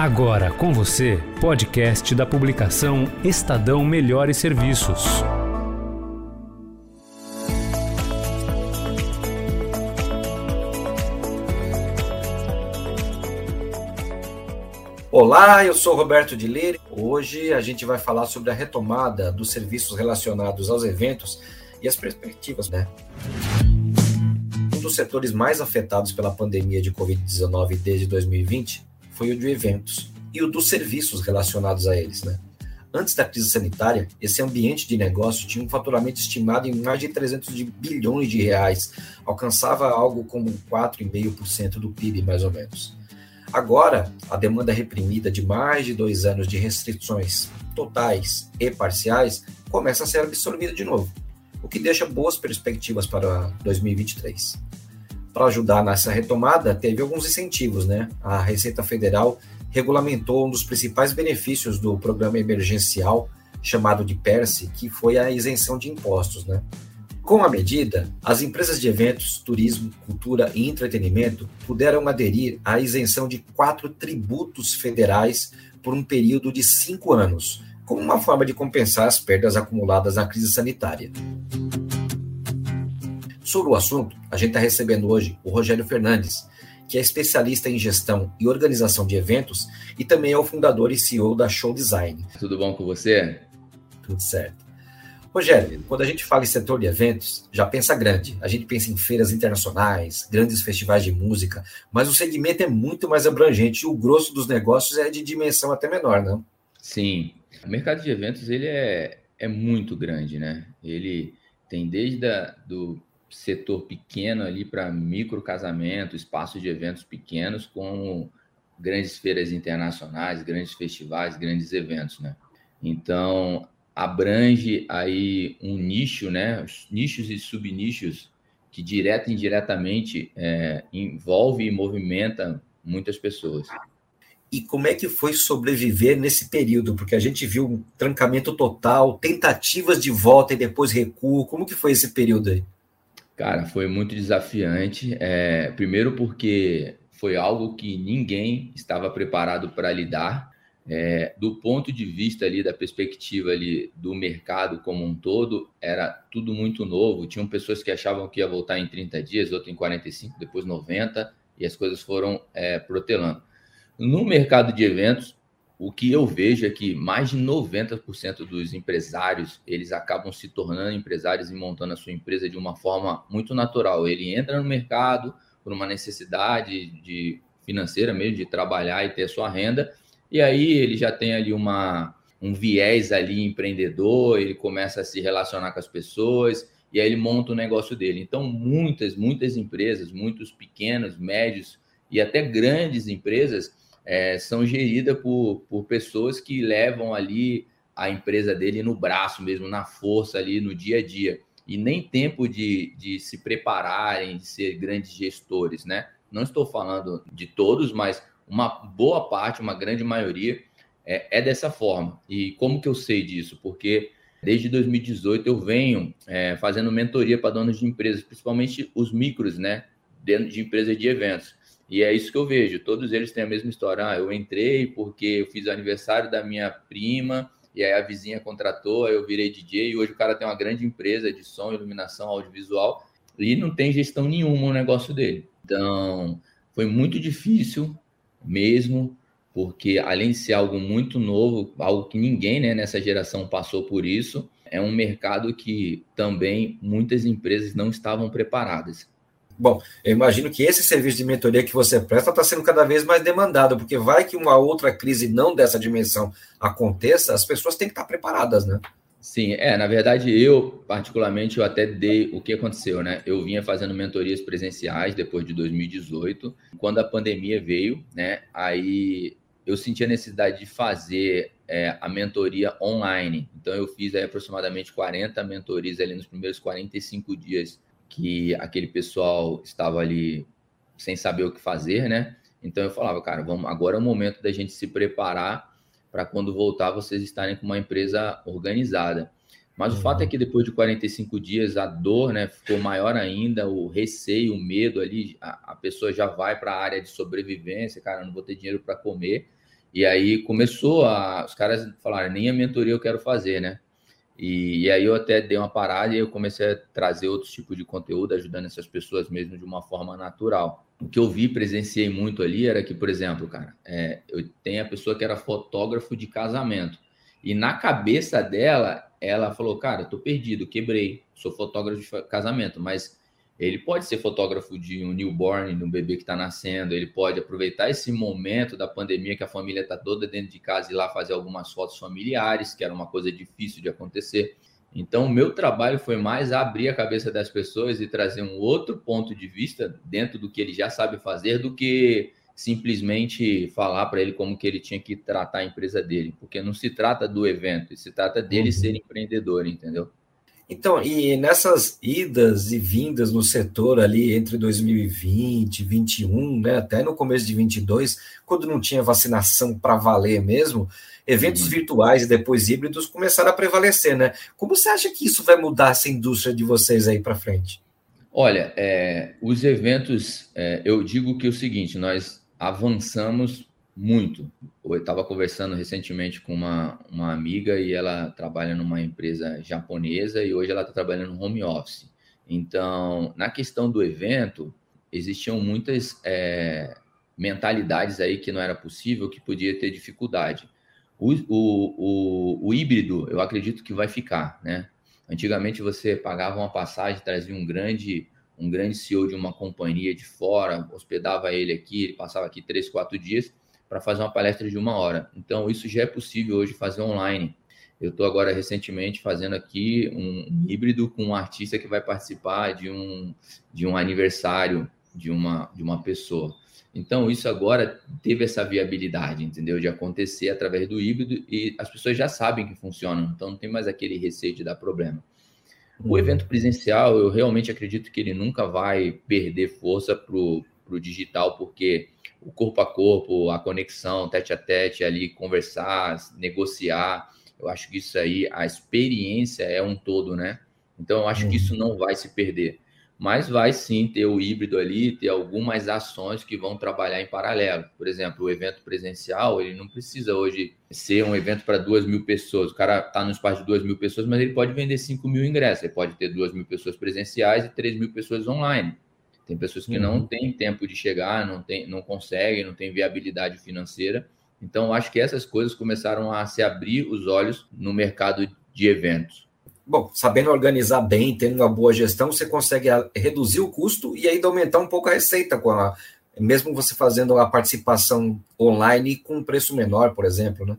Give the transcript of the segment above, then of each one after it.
Agora com você, podcast da publicação Estadão Melhores Serviços. Olá, eu sou Roberto de Leire. Hoje a gente vai falar sobre a retomada dos serviços relacionados aos eventos e as perspectivas, né? Um dos setores mais afetados pela pandemia de Covid-19 desde 2020 foi o de eventos e o dos serviços relacionados a eles, né? Antes da crise sanitária, esse ambiente de negócio tinha um faturamento estimado em mais de 300 de bilhões de reais, alcançava algo como 4,5% do PIB, mais ou menos. Agora, a demanda reprimida de mais de dois anos de restrições totais e parciais começa a ser absorvida de novo, o que deixa boas perspectivas para 2023 para ajudar nessa retomada, teve alguns incentivos, né? A Receita Federal regulamentou um dos principais benefícios do programa emergencial chamado de PERSE, que foi a isenção de impostos, né? Com a medida, as empresas de eventos, turismo, cultura e entretenimento puderam aderir à isenção de quatro tributos federais por um período de cinco anos, como uma forma de compensar as perdas acumuladas na crise sanitária. Sobre o assunto, a gente está recebendo hoje o Rogério Fernandes, que é especialista em gestão e organização de eventos e também é o fundador e CEO da Show Design. Tudo bom com você? Tudo certo. Rogério, quando a gente fala em setor de eventos, já pensa grande. A gente pensa em feiras internacionais, grandes festivais de música, mas o segmento é muito mais abrangente e o grosso dos negócios é de dimensão até menor, não? Sim. O mercado de eventos ele é, é muito grande, né? Ele tem desde a, do setor pequeno ali para micro casamento, espaços de eventos pequenos, com grandes feiras internacionais, grandes festivais, grandes eventos, né? Então, abrange aí um nicho, né? Nichos e subnichos que direta e indiretamente é, envolve e movimenta muitas pessoas. E como é que foi sobreviver nesse período? Porque a gente viu um trancamento total, tentativas de volta e depois recuo. Como que foi esse período aí? Cara, foi muito desafiante. É, primeiro porque foi algo que ninguém estava preparado para lidar. É, do ponto de vista ali da perspectiva ali do mercado como um todo, era tudo muito novo. Tinham pessoas que achavam que ia voltar em 30 dias, outras em 45, depois 90, e as coisas foram é, protelando. No mercado de eventos, o que eu vejo é que mais de 90% dos empresários, eles acabam se tornando empresários e montando a sua empresa de uma forma muito natural. Ele entra no mercado por uma necessidade de financeira mesmo, de trabalhar e ter sua renda, e aí ele já tem ali uma, um viés ali empreendedor, ele começa a se relacionar com as pessoas, e aí ele monta o negócio dele. Então, muitas, muitas empresas, muitos pequenos, médios e até grandes empresas, é, são geridas por, por pessoas que levam ali a empresa dele no braço mesmo, na força ali no dia a dia. E nem tempo de, de se prepararem, de ser grandes gestores, né? Não estou falando de todos, mas uma boa parte, uma grande maioria, é, é dessa forma. E como que eu sei disso? Porque desde 2018 eu venho é, fazendo mentoria para donos de empresas, principalmente os micros, né? Dentro de empresas de eventos. E é isso que eu vejo. Todos eles têm a mesma história. Ah, eu entrei porque eu fiz o aniversário da minha prima, e aí a vizinha contratou, aí eu virei DJ, e hoje o cara tem uma grande empresa de som, iluminação, audiovisual, e não tem gestão nenhuma no negócio dele. Então, foi muito difícil mesmo, porque além de ser algo muito novo, algo que ninguém né, nessa geração passou por isso, é um mercado que também muitas empresas não estavam preparadas. Bom, eu imagino que esse serviço de mentoria que você presta está sendo cada vez mais demandado, porque vai que uma outra crise não dessa dimensão aconteça, as pessoas têm que estar preparadas, né? Sim, é, na verdade eu, particularmente, eu até dei o que aconteceu, né? Eu vinha fazendo mentorias presenciais depois de 2018, quando a pandemia veio, né? Aí eu senti a necessidade de fazer é, a mentoria online. Então eu fiz aí, aproximadamente 40 mentorias ali nos primeiros 45 dias que aquele pessoal estava ali sem saber o que fazer, né? Então eu falava, cara, vamos, agora é o momento da gente se preparar para quando voltar vocês estarem com uma empresa organizada. Mas uhum. o fato é que depois de 45 dias a dor, né, ficou maior ainda, o receio, o medo ali, a, a pessoa já vai para a área de sobrevivência, cara, não vou ter dinheiro para comer. E aí começou a. Os caras falaram, nem a mentoria eu quero fazer, né? E, e, aí eu até dei uma parada e eu comecei a trazer outros tipos de conteúdo, ajudando essas pessoas mesmo de uma forma natural. O que eu vi, presenciei muito ali, era que, por exemplo, cara, é, eu tenho a pessoa que era fotógrafo de casamento. E na cabeça dela, ela falou, cara, tô perdido, quebrei, sou fotógrafo de casamento, mas ele pode ser fotógrafo de um newborn, de um bebê que está nascendo, ele pode aproveitar esse momento da pandemia que a família está toda dentro de casa e lá fazer algumas fotos familiares, que era uma coisa difícil de acontecer. Então, o meu trabalho foi mais abrir a cabeça das pessoas e trazer um outro ponto de vista dentro do que ele já sabe fazer do que simplesmente falar para ele como que ele tinha que tratar a empresa dele, porque não se trata do evento, se trata dele uhum. ser empreendedor, entendeu? Então, e nessas idas e vindas no setor ali entre 2020 e 2021, né, até no começo de 22, quando não tinha vacinação para valer mesmo, eventos uhum. virtuais e depois híbridos começaram a prevalecer, né? Como você acha que isso vai mudar essa indústria de vocês aí para frente? Olha, é, os eventos, é, eu digo que é o seguinte, nós avançamos muito. Eu estava conversando recentemente com uma, uma amiga e ela trabalha numa empresa japonesa e hoje ela está trabalhando no home office. Então, na questão do evento, existiam muitas é, mentalidades aí que não era possível, que podia ter dificuldade. O, o, o, o, híbrido, eu acredito que vai ficar, né? Antigamente você pagava uma passagem, trazia um grande um grande CEO de uma companhia de fora, hospedava ele aqui, ele passava aqui três, quatro dias, para fazer uma palestra de uma hora. Então, isso já é possível hoje fazer online. Eu estou agora recentemente fazendo aqui um híbrido com um artista que vai participar de um, de um aniversário de uma, de uma pessoa. Então, isso agora teve essa viabilidade, entendeu? De acontecer através do híbrido e as pessoas já sabem que funciona, então não tem mais aquele receio de dar problema. O uhum. evento presencial, eu realmente acredito que ele nunca vai perder força para o digital, porque o corpo a corpo, a conexão, tete a tete ali, conversar, negociar. Eu acho que isso aí, a experiência é um todo, né? Então, eu acho que isso uhum. não vai se perder. Mas vai sim ter o híbrido ali, ter algumas ações que vão trabalhar em paralelo. Por exemplo, o evento presencial, ele não precisa hoje ser um evento para duas mil pessoas. O cara está no espaço de duas mil pessoas, mas ele pode vender cinco mil ingressos. Ele pode ter duas mil pessoas presenciais e três mil pessoas online. Tem pessoas que uhum. não têm tempo de chegar, não, tem, não conseguem, não têm viabilidade financeira. Então, acho que essas coisas começaram a se abrir os olhos no mercado de eventos. Bom, sabendo organizar bem, tendo uma boa gestão, você consegue reduzir o custo e ainda aumentar um pouco a receita, com a, mesmo você fazendo a participação online com um preço menor, por exemplo, né?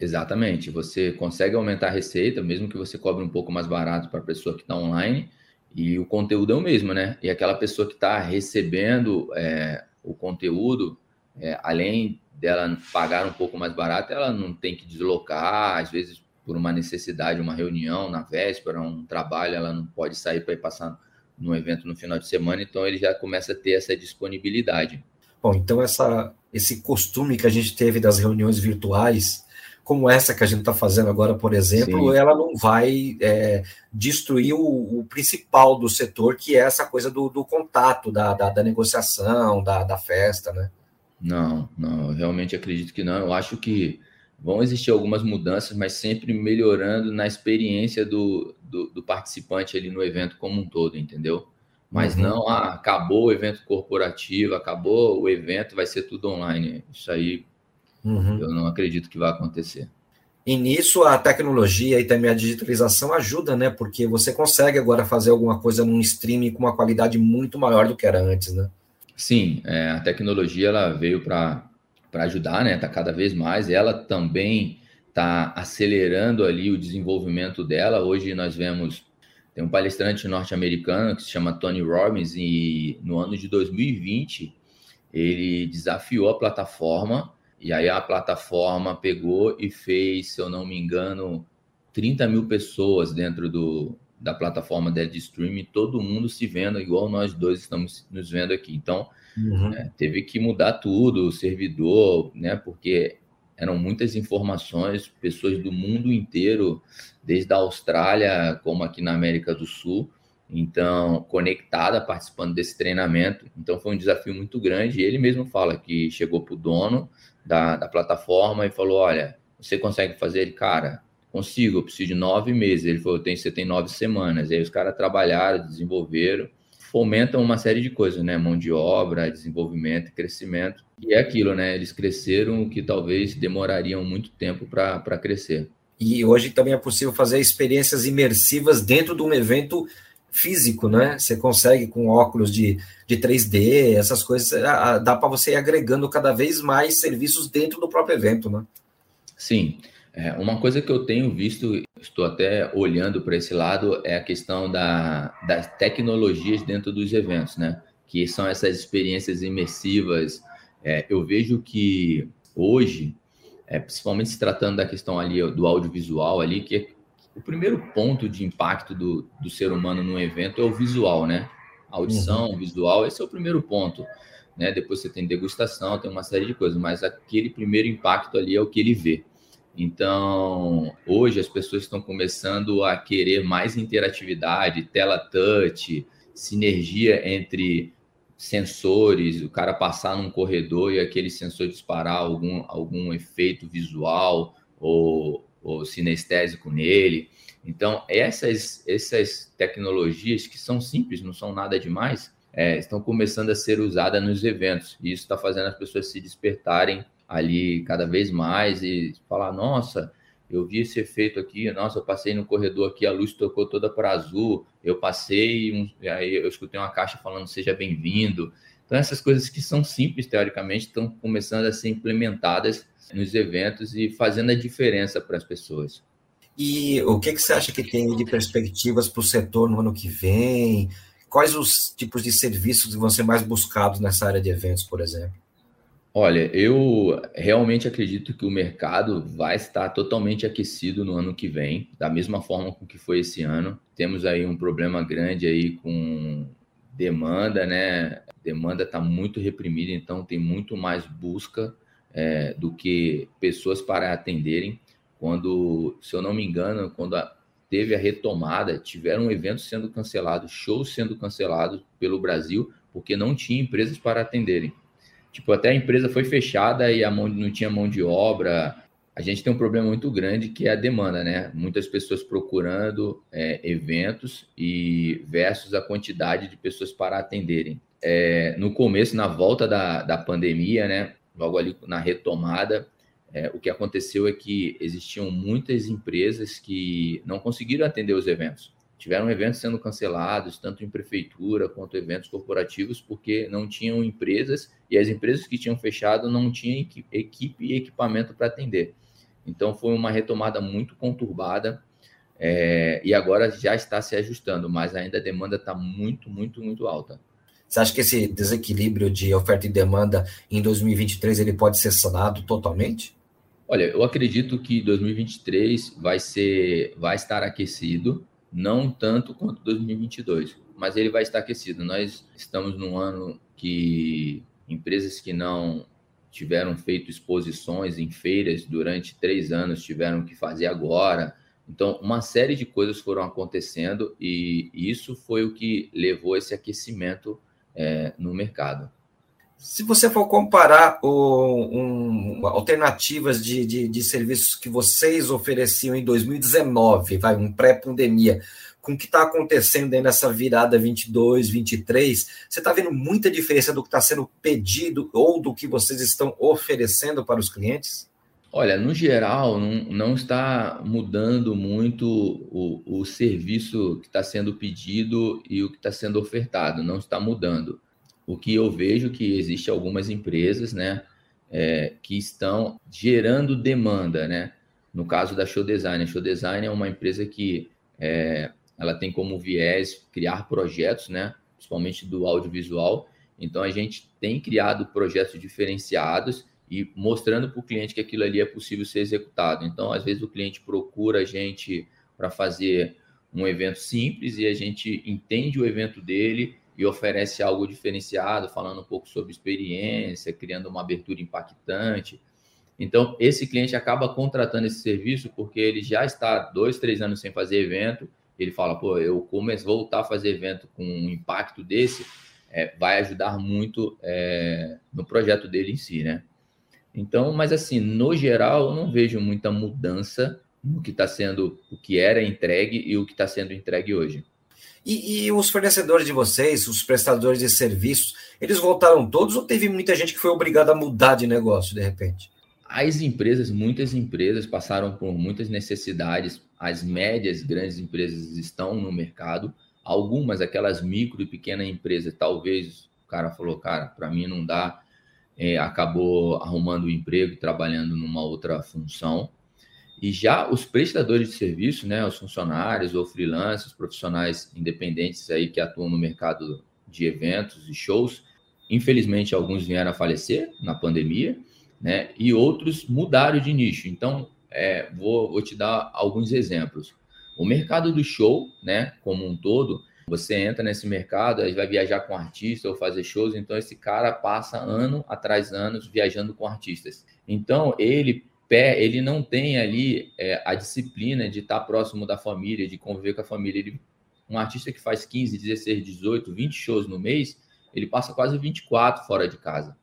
Exatamente. Você consegue aumentar a receita, mesmo que você cobre um pouco mais barato para a pessoa que está online, e o conteúdo é o mesmo, né? E aquela pessoa que está recebendo é, o conteúdo, é, além dela pagar um pouco mais barato, ela não tem que deslocar, às vezes por uma necessidade, uma reunião na véspera, um trabalho, ela não pode sair para ir passar num evento no final de semana, então ele já começa a ter essa disponibilidade. Bom, então essa, esse costume que a gente teve das reuniões virtuais como essa que a gente está fazendo agora, por exemplo, Sim. ela não vai é, destruir o, o, principal do setor, que é essa coisa do, do contato, da, da, da negociação, da, da, festa, né? Não, não, eu realmente acredito que não. Eu acho que vão existir algumas mudanças, mas sempre melhorando na experiência do, do, do participante ali no evento como um todo, entendeu? Mas uhum. não, ah, acabou o evento corporativo, acabou o evento, vai ser tudo online. Isso aí Uhum. Eu não acredito que vai acontecer. E nisso a tecnologia e também a digitalização ajuda, né? Porque você consegue agora fazer alguma coisa num streaming com uma qualidade muito maior do que era antes, né? Sim, é, a tecnologia ela veio para ajudar, né? Está cada vez mais. Ela também está acelerando ali o desenvolvimento dela. Hoje nós vemos tem um palestrante norte-americano que se chama Tony Robbins e no ano de 2020 ele desafiou a plataforma e aí a plataforma pegou e fez, se eu não me engano, 30 mil pessoas dentro do, da plataforma dela de streaming, todo mundo se vendo igual nós dois estamos nos vendo aqui. Então, uhum. é, teve que mudar tudo, o servidor, né? Porque eram muitas informações, pessoas do mundo inteiro, desde a Austrália, como aqui na América do Sul. então conectada, participando desse treinamento. Então foi um desafio muito grande. E ele mesmo fala que chegou para o dono da, da plataforma e falou: Olha, você consegue fazer? Ele, cara, consigo, eu preciso de nove meses. Ele falou: tem, você tem nove semanas. E aí os caras trabalharam, desenvolveram, fomentam uma série de coisas, né? Mão de obra, desenvolvimento, crescimento. E é aquilo, né? Eles cresceram que talvez demorariam muito tempo para crescer. E hoje também é possível fazer experiências imersivas dentro de um evento físico, né? Você consegue com óculos de, de 3D, essas coisas, dá para você ir agregando cada vez mais serviços dentro do próprio evento, né? Sim. É, uma coisa que eu tenho visto, estou até olhando para esse lado, é a questão da, das tecnologias dentro dos eventos, né? Que são essas experiências imersivas. É, eu vejo que hoje, é, principalmente se tratando da questão ali do audiovisual ali, que é o primeiro ponto de impacto do, do ser humano no evento é o visual, né? audição, uhum. visual, esse é o primeiro ponto. Né? Depois você tem degustação, tem uma série de coisas, mas aquele primeiro impacto ali é o que ele vê. Então, hoje as pessoas estão começando a querer mais interatividade, tela touch, sinergia entre sensores, o cara passar num corredor e aquele sensor disparar algum, algum efeito visual ou, ou sinestésico nele. Então, essas, essas tecnologias que são simples, não são nada demais, é, estão começando a ser usadas nos eventos. E isso está fazendo as pessoas se despertarem ali cada vez mais e falar: nossa, eu vi esse efeito aqui, nossa, eu passei no corredor aqui, a luz tocou toda para azul, eu passei, um, aí eu escutei uma caixa falando seja bem-vindo. Então, essas coisas que são simples, teoricamente, estão começando a ser implementadas nos eventos e fazendo a diferença para as pessoas. E o que, que você acha que tem de perspectivas para o setor no ano que vem? Quais os tipos de serviços que vão ser mais buscados nessa área de eventos, por exemplo? Olha, eu realmente acredito que o mercado vai estar totalmente aquecido no ano que vem, da mesma forma com que foi esse ano. Temos aí um problema grande aí com demanda, né? demanda está muito reprimida, então tem muito mais busca é, do que pessoas para atenderem. Quando, se eu não me engano, quando a, teve a retomada, tiveram eventos sendo cancelados, shows sendo cancelados pelo Brasil, porque não tinha empresas para atenderem. Tipo, até a empresa foi fechada e a mão, não tinha mão de obra. A gente tem um problema muito grande que é a demanda, né? Muitas pessoas procurando é, eventos e versus a quantidade de pessoas para atenderem. É, no começo, na volta da, da pandemia, né? Logo ali na retomada, é, o que aconteceu é que existiam muitas empresas que não conseguiram atender os eventos tiveram eventos sendo cancelados, tanto em prefeitura quanto eventos corporativos, porque não tinham empresas e as empresas que tinham fechado não tinham equipe e equipamento para atender. Então foi uma retomada muito conturbada é, e agora já está se ajustando, mas ainda a demanda está muito, muito, muito alta. Você acha que esse desequilíbrio de oferta e demanda em 2023 ele pode ser sanado totalmente? Olha, eu acredito que 2023 vai ser, vai estar aquecido não tanto quanto 2022, mas ele vai estar aquecido. Nós estamos num ano que empresas que não tiveram feito exposições em feiras durante três anos tiveram que fazer agora. Então, uma série de coisas foram acontecendo e isso foi o que levou esse aquecimento é, no mercado. Se você for comparar o, um, alternativas de, de, de, serviços que vocês ofereciam em 2019, vai, um pré-pandemia, com o que está acontecendo aí nessa virada 22, 23, você está vendo muita diferença do que está sendo pedido ou do que vocês estão oferecendo para os clientes? Olha, no geral, não, não está mudando muito o, o serviço que está sendo pedido e o que está sendo ofertado, não está mudando o que eu vejo que existe algumas empresas, né, é, que estão gerando demanda, né? No caso da Show Design, a Show Design é uma empresa que é, ela tem como viés criar projetos, né? Principalmente do audiovisual. Então a gente tem criado projetos diferenciados e mostrando para o cliente que aquilo ali é possível ser executado. Então, às vezes o cliente procura a gente para fazer um evento simples e a gente entende o evento dele e oferece algo diferenciado, falando um pouco sobre experiência, criando uma abertura impactante. Então, esse cliente acaba contratando esse serviço porque ele já está dois, três anos sem fazer evento ele fala, pô, eu começo voltar a fazer evento com um impacto desse, é, vai ajudar muito é, no projeto dele em si, né? Então, mas assim, no geral, eu não vejo muita mudança no que está sendo, o que era entregue e o que está sendo entregue hoje. E, e, os fornecedores de vocês, os prestadores de serviços, eles voltaram todos ou teve muita gente que foi obrigada a mudar de negócio de repente? As empresas, muitas empresas passaram por muitas necessidades. As médias, grandes empresas estão no mercado. Algumas, aquelas micro e pequenas empresas, talvez o cara falou, cara, para mim não dá, é, acabou arrumando um emprego, trabalhando numa outra função. E já os prestadores de serviço, né, os funcionários ou freelancers, profissionais independentes aí que atuam no mercado de eventos e shows, infelizmente alguns vieram a falecer na pandemia, né, e outros mudaram de nicho. Então, é, vou, vou te dar alguns exemplos. O mercado do show, né, como um todo, você entra nesse mercado, vai viajar com artista ou fazer shows, então esse cara passa ano atrás anos viajando com artistas. Então ele ele não tem ali é, a disciplina de estar próximo da família, de conviver com a família. Ele, um artista que faz 15, 16, 18, 20 shows no mês, ele passa quase 24 fora de casa.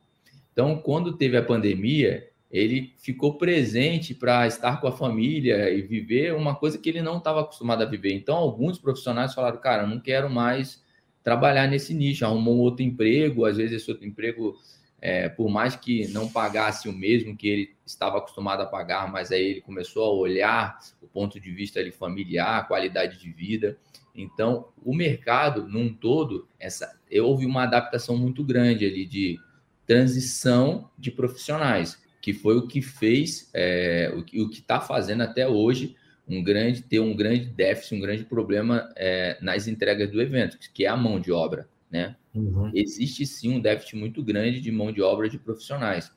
Então, quando teve a pandemia, ele ficou presente para estar com a família e viver uma coisa que ele não estava acostumado a viver. Então, alguns profissionais falaram: cara, não quero mais trabalhar nesse nicho, arrumou um outro emprego, às vezes esse outro emprego, é, por mais que não pagasse o mesmo que ele estava acostumado a pagar, mas aí ele começou a olhar o ponto de vista ali, familiar, qualidade de vida. Então, o mercado, num todo, essa, houve uma adaptação muito grande ali de transição de profissionais que foi o que fez, é, o que está fazendo até hoje um grande ter um grande déficit, um grande problema é, nas entregas do evento, que é a mão de obra, né? Uhum. Existe sim um déficit muito grande de mão de obra de profissionais.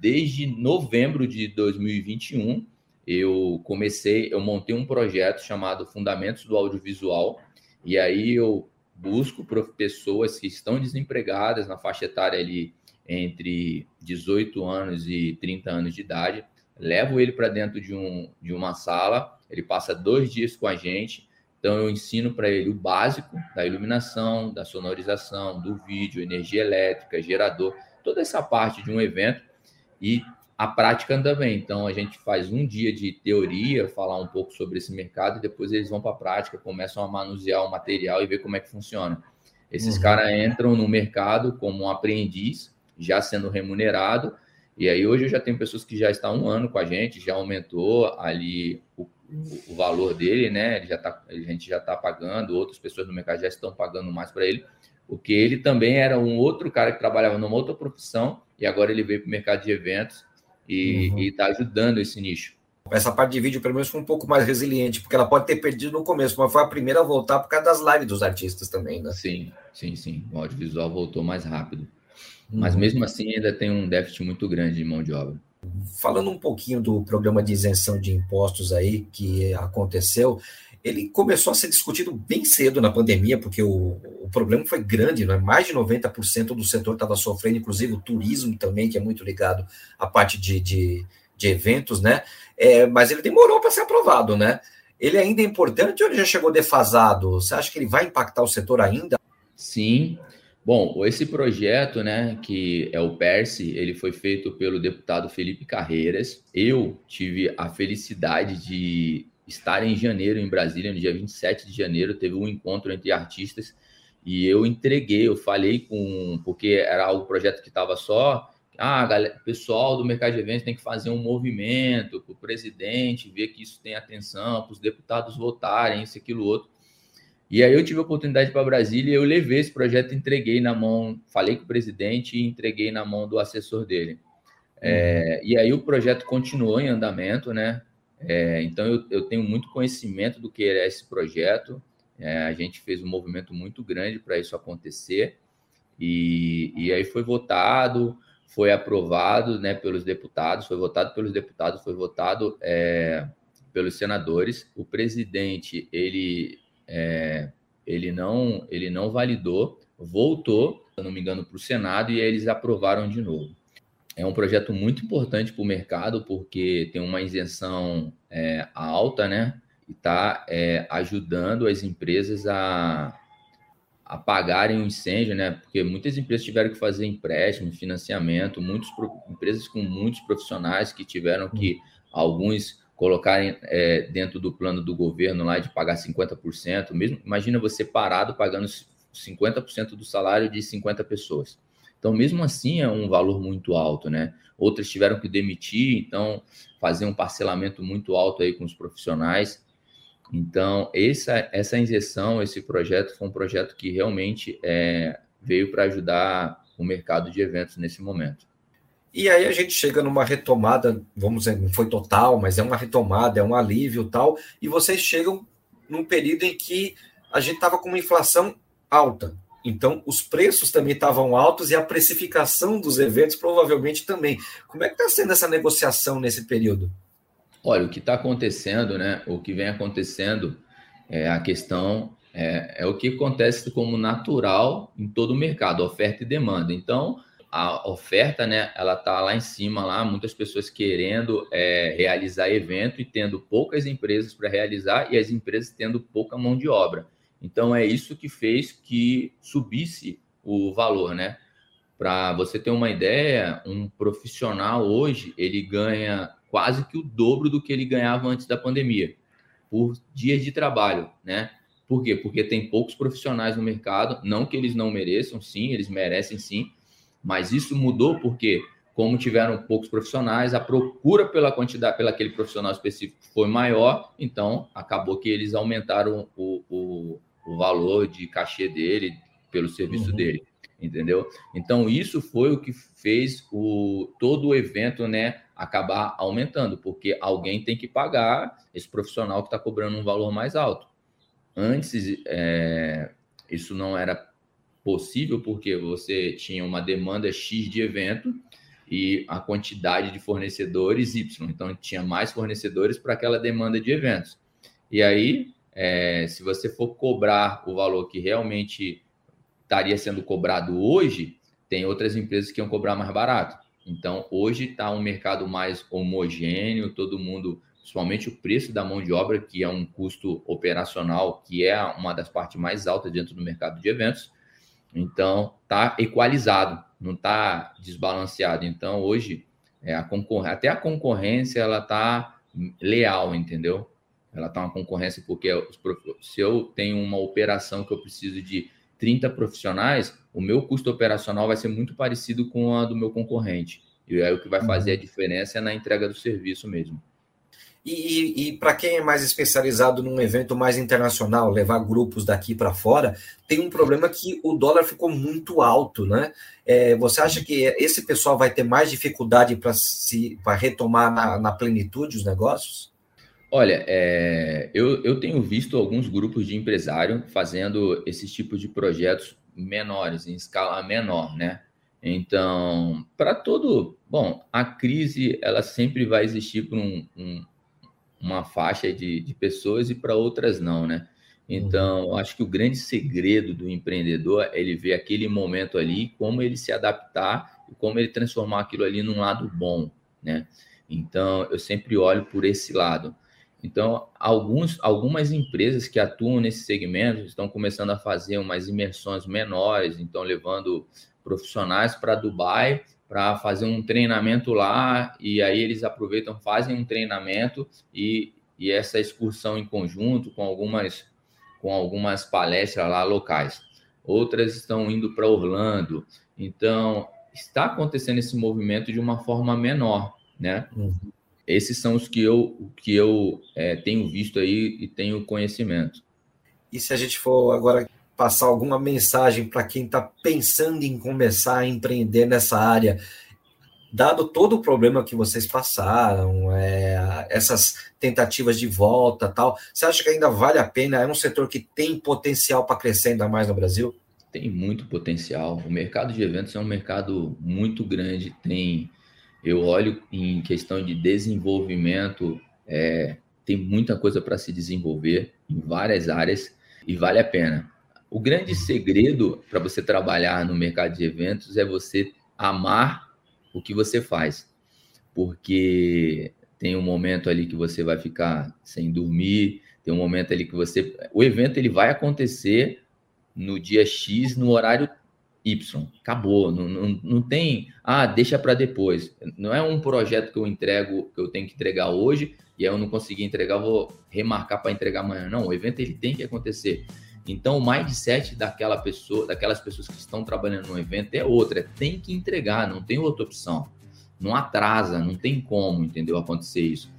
Desde novembro de 2021, eu comecei, eu montei um projeto chamado Fundamentos do Audiovisual, e aí eu busco pessoas que estão desempregadas na faixa etária ali entre 18 anos e 30 anos de idade, levo ele para dentro de, um, de uma sala, ele passa dois dias com a gente, então eu ensino para ele o básico da iluminação, da sonorização, do vídeo, energia elétrica, gerador, toda essa parte de um evento e a prática também. Então a gente faz um dia de teoria, falar um pouco sobre esse mercado e depois eles vão para a prática, começam a manusear o material e ver como é que funciona. Esses uhum. caras entram no mercado como um aprendiz, já sendo remunerado. E aí hoje eu já tenho pessoas que já estão um ano com a gente, já aumentou ali o, o valor dele, né? Ele já tá, a gente já está pagando, outras pessoas no mercado já estão pagando mais para ele, porque ele também era um outro cara que trabalhava numa outra profissão e agora ele veio para o mercado de eventos e uhum. está ajudando esse nicho. Essa parte de vídeo, pelo menos, foi um pouco mais resiliente, porque ela pode ter perdido no começo, mas foi a primeira a voltar por causa das lives dos artistas também, né? Sim, sim, sim. O audiovisual voltou mais rápido. Mas uhum. mesmo assim ainda tem um déficit muito grande de mão de obra. Falando um pouquinho do programa de isenção de impostos aí que aconteceu, ele começou a ser discutido bem cedo na pandemia, porque o, o problema foi grande, né? mais de 90% do setor estava sofrendo, inclusive o turismo também, que é muito ligado à parte de, de, de eventos, né? É, mas ele demorou para ser aprovado, né? Ele ainda é importante ou ele já chegou defasado? Você acha que ele vai impactar o setor ainda? Sim, Bom, esse projeto, né, que é o PERSE, ele foi feito pelo deputado Felipe Carreiras. Eu tive a felicidade de estar em janeiro em Brasília, no dia 27 de janeiro, teve um encontro entre artistas e eu entreguei, eu falei com, porque era um projeto que estava só, ah, galera, pessoal do mercado de eventos tem que fazer um movimento para o presidente, ver que isso tem atenção, para os deputados votarem, isso, aquilo, outro. E aí eu tive a oportunidade para Brasília e eu levei esse projeto, entreguei na mão, falei com o presidente e entreguei na mão do assessor dele. É, e aí o projeto continuou em andamento, né? É, então eu, eu, tenho muito conhecimento do que é esse projeto. É, a gente fez um movimento muito grande para isso acontecer. E, e aí foi votado, foi aprovado né, pelos deputados, foi votado pelos deputados, foi votado é, pelos senadores. O presidente, ele é, ele, não, ele não validou, voltou, se não me engano, para o Senado e aí eles aprovaram de novo. É um projeto muito importante para o mercado, porque tem uma isenção é, alta, né? está é, ajudando as empresas a, a pagarem o incêndio, né? Porque muitas empresas tiveram que fazer empréstimo, financiamento, muitas empresas com muitos profissionais que tiveram que alguns colocarem é, dentro do plano do governo lá de pagar 50%. Mesmo imagina você parado pagando 50% do salário de 50 pessoas. Então, mesmo assim, é um valor muito alto, né? Outras tiveram que demitir, então fazer um parcelamento muito alto aí com os profissionais. Então, essa, essa injeção, esse projeto foi um projeto que realmente é, veio para ajudar o mercado de eventos nesse momento. E aí a gente chega numa retomada, vamos dizer, não foi total, mas é uma retomada, é um alívio tal, e vocês chegam num período em que a gente estava com uma inflação alta. Então, os preços também estavam altos e a precificação dos eventos provavelmente também. Como é que está sendo essa negociação nesse período? Olha, o que está acontecendo, né? O que vem acontecendo é a questão é, é, o que acontece como natural em todo o mercado, oferta e demanda. Então, a oferta, né? Ela está lá em cima, lá muitas pessoas querendo é, realizar evento e tendo poucas empresas para realizar e as empresas tendo pouca mão de obra. Então, é isso que fez que subisse o valor, né? Para você ter uma ideia, um profissional hoje ele ganha quase que o dobro do que ele ganhava antes da pandemia, por dias de trabalho, né? Por quê? Porque tem poucos profissionais no mercado, não que eles não mereçam, sim, eles merecem sim, mas isso mudou porque, como tiveram poucos profissionais, a procura pela quantidade, pela aquele profissional específico foi maior, então acabou que eles aumentaram o, o, o valor de cachê dele pelo serviço uhum. dele entendeu? Então isso foi o que fez o todo o evento, né, acabar aumentando, porque alguém tem que pagar esse profissional que está cobrando um valor mais alto. Antes é, isso não era possível porque você tinha uma demanda X de evento e a quantidade de fornecedores Y, então tinha mais fornecedores para aquela demanda de eventos. E aí, é, se você for cobrar o valor que realmente estaria sendo cobrado hoje, tem outras empresas que iam cobrar mais barato. Então, hoje está um mercado mais homogêneo, todo mundo, principalmente o preço da mão de obra, que é um custo operacional, que é uma das partes mais altas dentro do mercado de eventos. Então, está equalizado, não está desbalanceado. Então, hoje, é a concor... até a concorrência ela está leal, entendeu? Ela está uma concorrência porque se eu tenho uma operação que eu preciso de 30 profissionais, o meu custo operacional vai ser muito parecido com a do meu concorrente. E aí o que vai fazer uhum. a diferença é na entrega do serviço mesmo. E, e, e para quem é mais especializado num evento mais internacional, levar grupos daqui para fora, tem um problema que o dólar ficou muito alto, né? É, você acha que esse pessoal vai ter mais dificuldade para se para retomar na, na plenitude os negócios? Olha, é, eu, eu tenho visto alguns grupos de empresário fazendo esses tipos de projetos menores, em escala menor, né? Então, para todo. Bom, a crise ela sempre vai existir para um, um, uma faixa de, de pessoas e para outras não, né? Então, acho que o grande segredo do empreendedor é ele ver aquele momento ali, como ele se adaptar e como ele transformar aquilo ali num lado bom, né? Então, eu sempre olho por esse lado. Então, alguns, algumas empresas que atuam nesse segmento estão começando a fazer umas imersões menores, então levando profissionais para Dubai para fazer um treinamento lá, e aí eles aproveitam, fazem um treinamento e, e essa excursão em conjunto com algumas, com algumas palestras lá locais. Outras estão indo para Orlando. Então, está acontecendo esse movimento de uma forma menor, né? Uhum. Esses são os que eu, que eu é, tenho visto aí e tenho conhecimento. E se a gente for agora passar alguma mensagem para quem está pensando em começar a empreender nessa área, dado todo o problema que vocês passaram, é, essas tentativas de volta tal, você acha que ainda vale a pena? É um setor que tem potencial para crescer ainda mais no Brasil? Tem muito potencial. O mercado de eventos é um mercado muito grande, tem eu olho em questão de desenvolvimento, é, tem muita coisa para se desenvolver em várias áreas e vale a pena. O grande segredo para você trabalhar no mercado de eventos é você amar o que você faz, porque tem um momento ali que você vai ficar sem dormir, Tem um momento ali que você. O evento ele vai acontecer no dia X, no horário Y. Acabou. Não, não, não tem. Ah, deixa para depois. Não é um projeto que eu entrego, que eu tenho que entregar hoje, e aí eu não consegui entregar, vou remarcar para entregar amanhã. Não, o evento ele tem que acontecer. Então, o mindset daquela pessoa, daquelas pessoas que estão trabalhando no evento é outra, é tem que entregar, não tem outra opção. Não atrasa, não tem como, entendeu? Acontecer isso.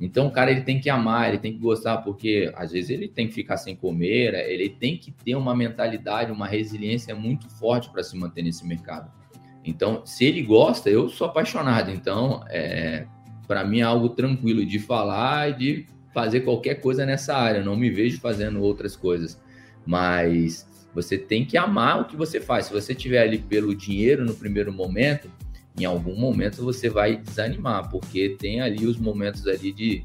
Então, o cara ele tem que amar, ele tem que gostar, porque às vezes ele tem que ficar sem comer, ele tem que ter uma mentalidade, uma resiliência muito forte para se manter nesse mercado. Então, se ele gosta, eu sou apaixonado. Então, é, para mim é algo tranquilo de falar e de fazer qualquer coisa nessa área. Eu não me vejo fazendo outras coisas. Mas você tem que amar o que você faz. Se você estiver ali pelo dinheiro no primeiro momento, em algum momento você vai desanimar, porque tem ali os momentos ali de,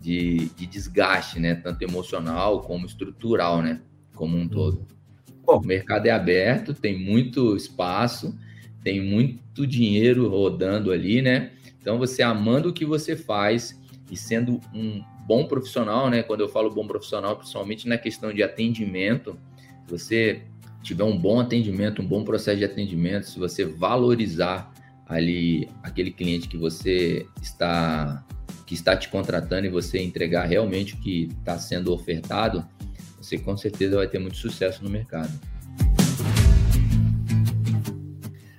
de, de desgaste, né? Tanto emocional como estrutural, né? Como um todo. Bom, o mercado é aberto, tem muito espaço, tem muito dinheiro rodando ali, né? Então você amando o que você faz e sendo um bom profissional, né? Quando eu falo bom profissional, principalmente na questão de atendimento, se você tiver um bom atendimento, um bom processo de atendimento, se você valorizar ali aquele cliente que você está que está te contratando e você entregar realmente o que está sendo ofertado, você com certeza vai ter muito sucesso no mercado.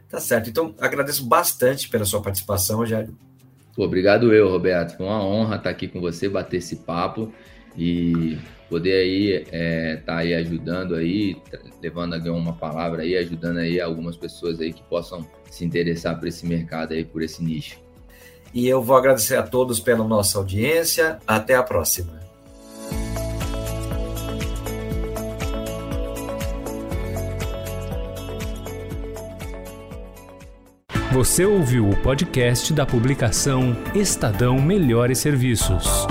Tá certo. Então, agradeço bastante pela sua participação, Jairo. Obrigado eu, Roberto. Foi uma honra estar aqui com você, bater esse papo e poder aí estar é, tá aí ajudando aí, levando uma palavra aí, ajudando aí algumas pessoas aí que possam se interessar por esse mercado aí, por esse nicho. E eu vou agradecer a todos pela nossa audiência. Até a próxima. Você ouviu o podcast da publicação Estadão Melhores Serviços.